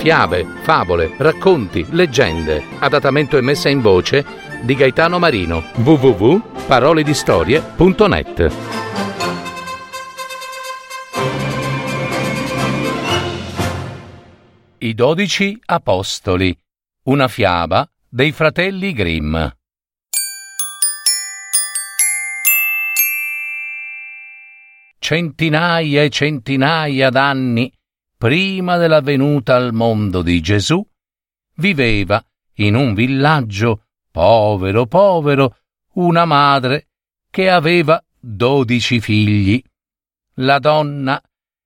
fiabe, favole, racconti, leggende. Adattamento e messa in voce di Gaetano Marino. www.paroledistorie.net I dodici apostoli. Una fiaba dei fratelli Grimm. Centinaia e centinaia d'anni prima della venuta al mondo di Gesù, viveva in un villaggio povero povero una madre che aveva dodici figli. La donna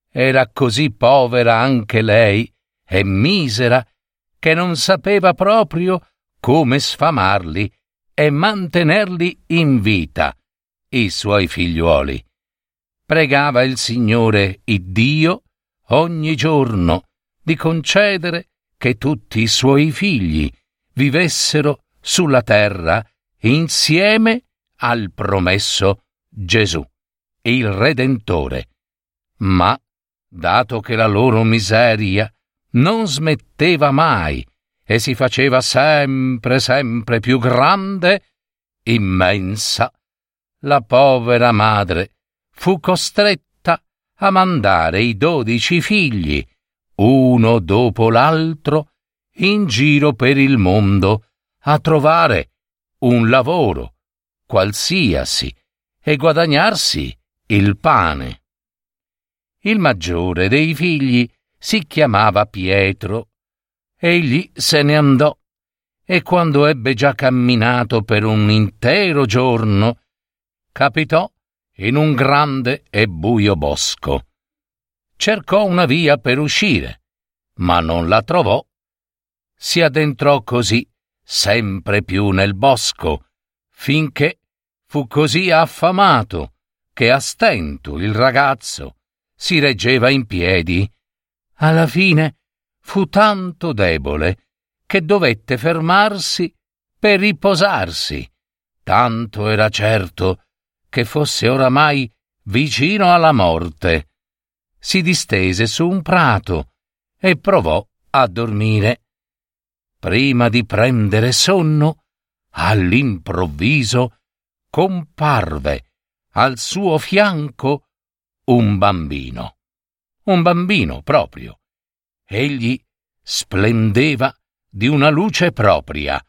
era così povera anche lei e misera che non sapeva proprio come sfamarli e mantenerli in vita, i suoi figliuoli. Pregava il Signore Iddio ogni giorno di concedere che tutti i suoi figli vivessero sulla terra insieme al promesso Gesù, il Redentore. Ma, dato che la loro miseria non smetteva mai e si faceva sempre, sempre più grande, immensa, la povera madre fu costretta a mandare i dodici figli, uno dopo l'altro, in giro per il mondo a trovare un lavoro, qualsiasi, e guadagnarsi il pane. Il maggiore dei figli si chiamava Pietro. Egli se ne andò e quando ebbe già camminato per un intero giorno, capitò in un grande e buio bosco. Cercò una via per uscire, ma non la trovò. Si addentrò così sempre più nel bosco, finché fu così affamato che a stento il ragazzo si reggeva in piedi. Alla fine fu tanto debole che dovette fermarsi per riposarsi. Tanto era certo che fosse oramai vicino alla morte. Si distese su un prato e provò a dormire. Prima di prendere sonno, all'improvviso comparve al suo fianco un bambino. Un bambino proprio. Egli splendeva di una luce propria.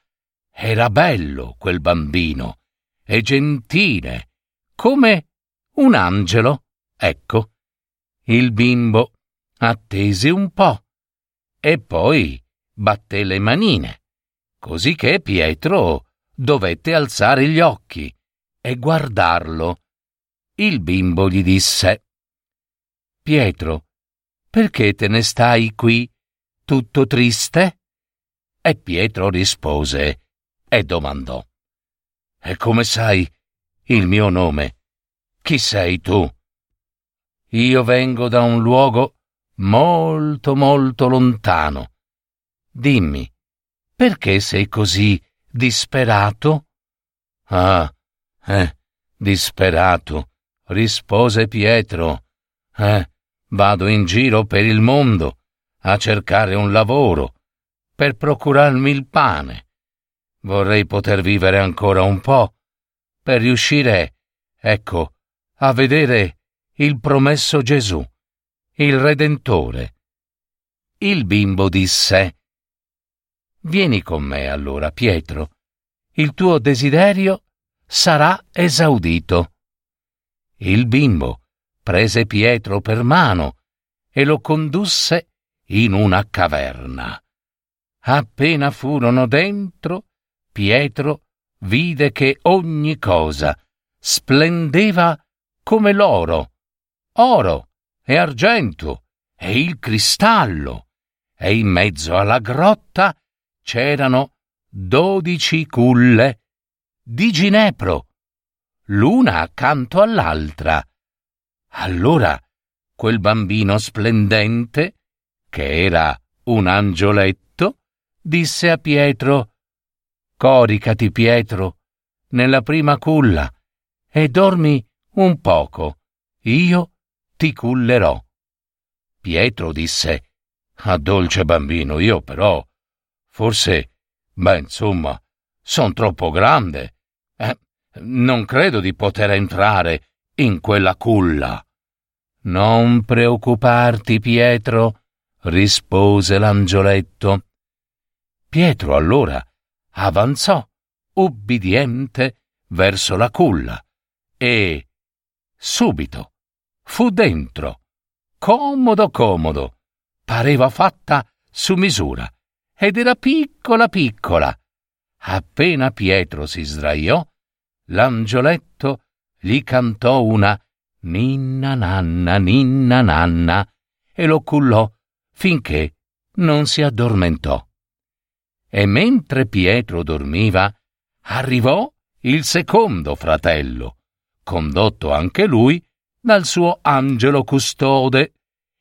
Era bello quel bambino e gentile come un angelo. Ecco. Il bimbo attese un po' e poi batté le manine, così che Pietro dovette alzare gli occhi e guardarlo. Il bimbo gli disse Pietro, perché te ne stai qui tutto triste? E Pietro rispose e domandò E come sai il mio nome. Chi sei tu? Io vengo da un luogo molto molto lontano. Dimmi, perché sei così disperato? Ah, eh, disperato, rispose Pietro. Eh, vado in giro per il mondo a cercare un lavoro per procurarmi il pane. Vorrei poter vivere ancora un po' per riuscire, ecco, a vedere il promesso Gesù, il Redentore. Il bimbo disse Vieni con me allora, Pietro. Il tuo desiderio sarà esaudito. Il bimbo prese Pietro per mano e lo condusse in una caverna. Appena furono dentro, Pietro vide che ogni cosa splendeva come l'oro, oro e argento e il cristallo, e in mezzo alla grotta c'erano dodici culle di ginepro, l'una accanto all'altra. Allora quel bambino splendente, che era un angioletto, disse a Pietro Coricati, Pietro, nella prima culla e dormi un poco. Io ti cullerò. Pietro disse Ah, dolce bambino, io però, forse, beh, insomma, son troppo grande. Eh, non credo di poter entrare in quella culla. Non preoccuparti, Pietro, rispose l'angioletto. Pietro allora avanzò, ubbidiente, verso la culla e subito fu dentro, comodo comodo, pareva fatta su misura ed era piccola piccola. Appena Pietro si sdraiò, l'angioletto gli cantò una ninna nanna ninna nanna e lo cullò finché non si addormentò. E mentre Pietro dormiva, arrivò il secondo fratello, condotto anche lui dal suo angelo custode,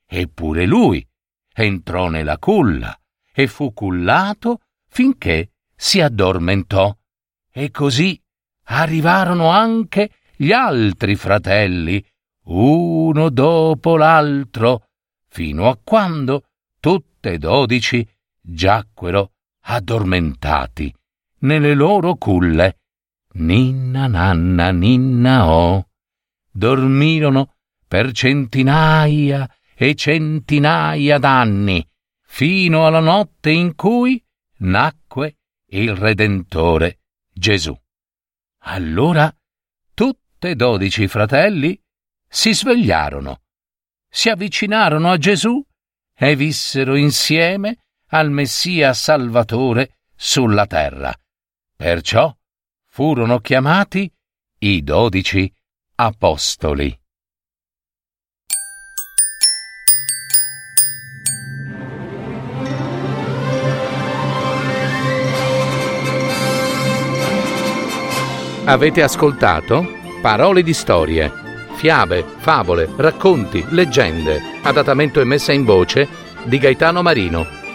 eppure lui entrò nella culla e fu cullato finché si addormentò. E così arrivarono anche gli altri fratelli, uno dopo l'altro, fino a quando tutte e dodici giacquero addormentati nelle loro culle. Ninna nanna ninna oh. Dormirono per centinaia e centinaia d'anni, fino alla notte in cui nacque il Redentore Gesù. Allora tutte e dodici fratelli si svegliarono, si avvicinarono a Gesù e vissero insieme al Messia Salvatore sulla terra. Perciò furono chiamati i dodici apostoli. Avete ascoltato Parole di storie, fiabe, favole, racconti, leggende, adattamento e messa in voce di Gaetano Marino